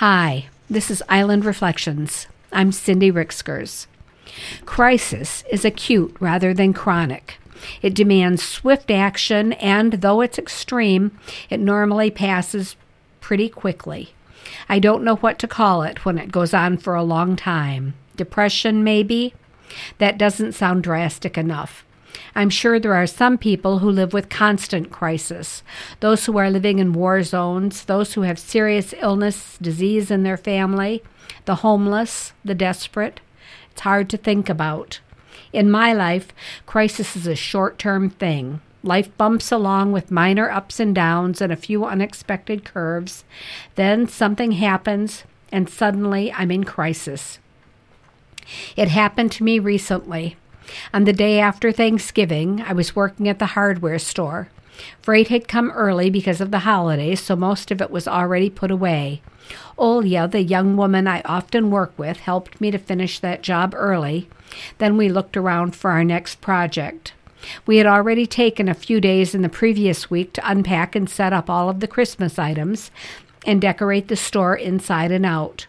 Hi, this is Island Reflections. I'm Cindy Ricksgers. Crisis is acute rather than chronic. It demands swift action, and though it's extreme, it normally passes pretty quickly. I don't know what to call it when it goes on for a long time. Depression, maybe? That doesn't sound drastic enough. I'm sure there are some people who live with constant crisis those who are living in war zones, those who have serious illness, disease in their family, the homeless, the desperate. It's hard to think about. In my life, crisis is a short term thing. Life bumps along with minor ups and downs and a few unexpected curves. Then something happens, and suddenly I'm in crisis. It happened to me recently. On the day after Thanksgiving, I was working at the hardware store. Freight had come early because of the holidays, so most of it was already put away. Olya, the young woman I often work with, helped me to finish that job early. Then we looked around for our next project. We had already taken a few days in the previous week to unpack and set up all of the Christmas items and decorate the store inside and out.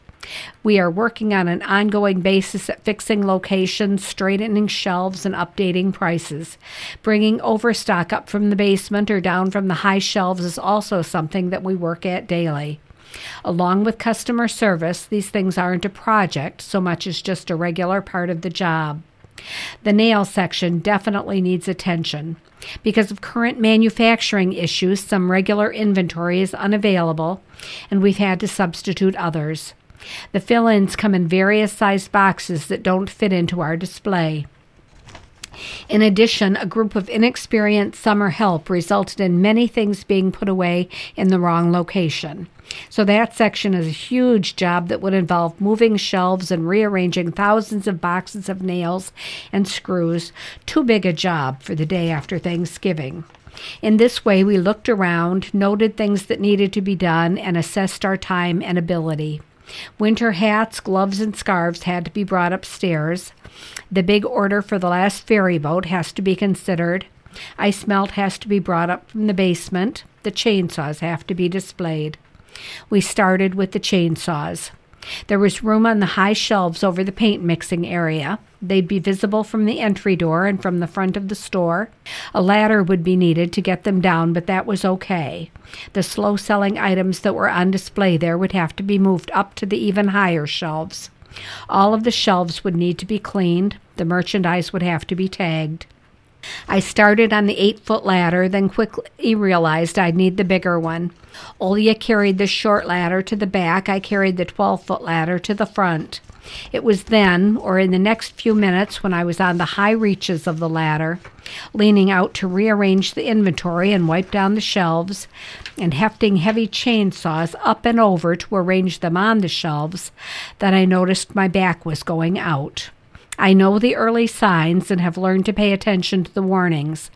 We are working on an ongoing basis at fixing locations, straightening shelves, and updating prices. Bringing overstock up from the basement or down from the high shelves is also something that we work at daily. Along with customer service, these things aren't a project so much as just a regular part of the job. The nail section definitely needs attention. Because of current manufacturing issues, some regular inventory is unavailable, and we've had to substitute others. The fill ins come in various sized boxes that don't fit into our display. In addition, a group of inexperienced summer help resulted in many things being put away in the wrong location. So, that section is a huge job that would involve moving shelves and rearranging thousands of boxes of nails and screws. Too big a job for the day after Thanksgiving. In this way, we looked around, noted things that needed to be done, and assessed our time and ability. Winter hats, gloves, and scarves had to be brought upstairs. The big order for the last ferry boat has to be considered. Ice melt has to be brought up from the basement. The chainsaws have to be displayed. We started with the chainsaws. There was room on the high shelves over the paint mixing area. They'd be visible from the entry door and from the front of the store. A ladder would be needed to get them down, but that was okay. The slow selling items that were on display there would have to be moved up to the even higher shelves. All of the shelves would need to be cleaned. The merchandise would have to be tagged. I started on the eight foot ladder, then quickly realized I'd need the bigger one. Olya carried the short ladder to the back, I carried the 12 foot ladder to the front. It was then, or in the next few minutes, when I was on the high reaches of the ladder, leaning out to rearrange the inventory and wipe down the shelves, and hefting heavy chainsaws up and over to arrange them on the shelves, that I noticed my back was going out. I know the early signs and have learned to pay attention to the warnings.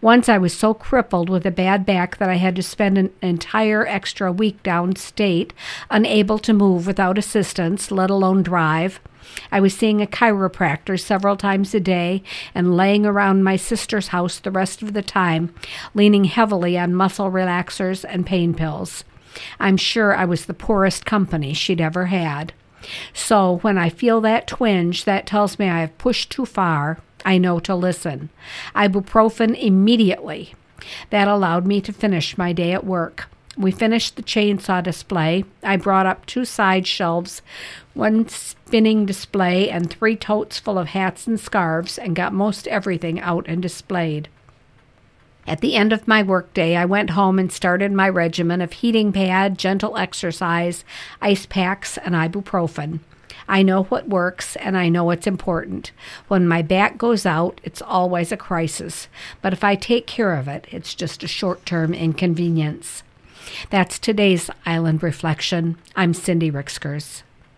Once I was so crippled with a bad back that I had to spend an entire extra week downstate, unable to move without assistance, let alone drive. I was seeing a chiropractor several times a day and laying around my sister's house the rest of the time, leaning heavily on muscle relaxers and pain pills. I'm sure I was the poorest company she'd ever had. So when I feel that twinge, that tells me I have pushed too far. I know to listen. Ibuprofen immediately. That allowed me to finish my day at work. We finished the chainsaw display. I brought up two side shelves, one spinning display, and three totes full of hats and scarves, and got most everything out and displayed. At the end of my workday, I went home and started my regimen of heating pad, gentle exercise, ice packs, and ibuprofen. I know what works and I know what's important. When my back goes out, it's always a crisis. But if I take care of it, it's just a short term inconvenience. That's today's Island Reflection. I'm Cindy Ricksgers.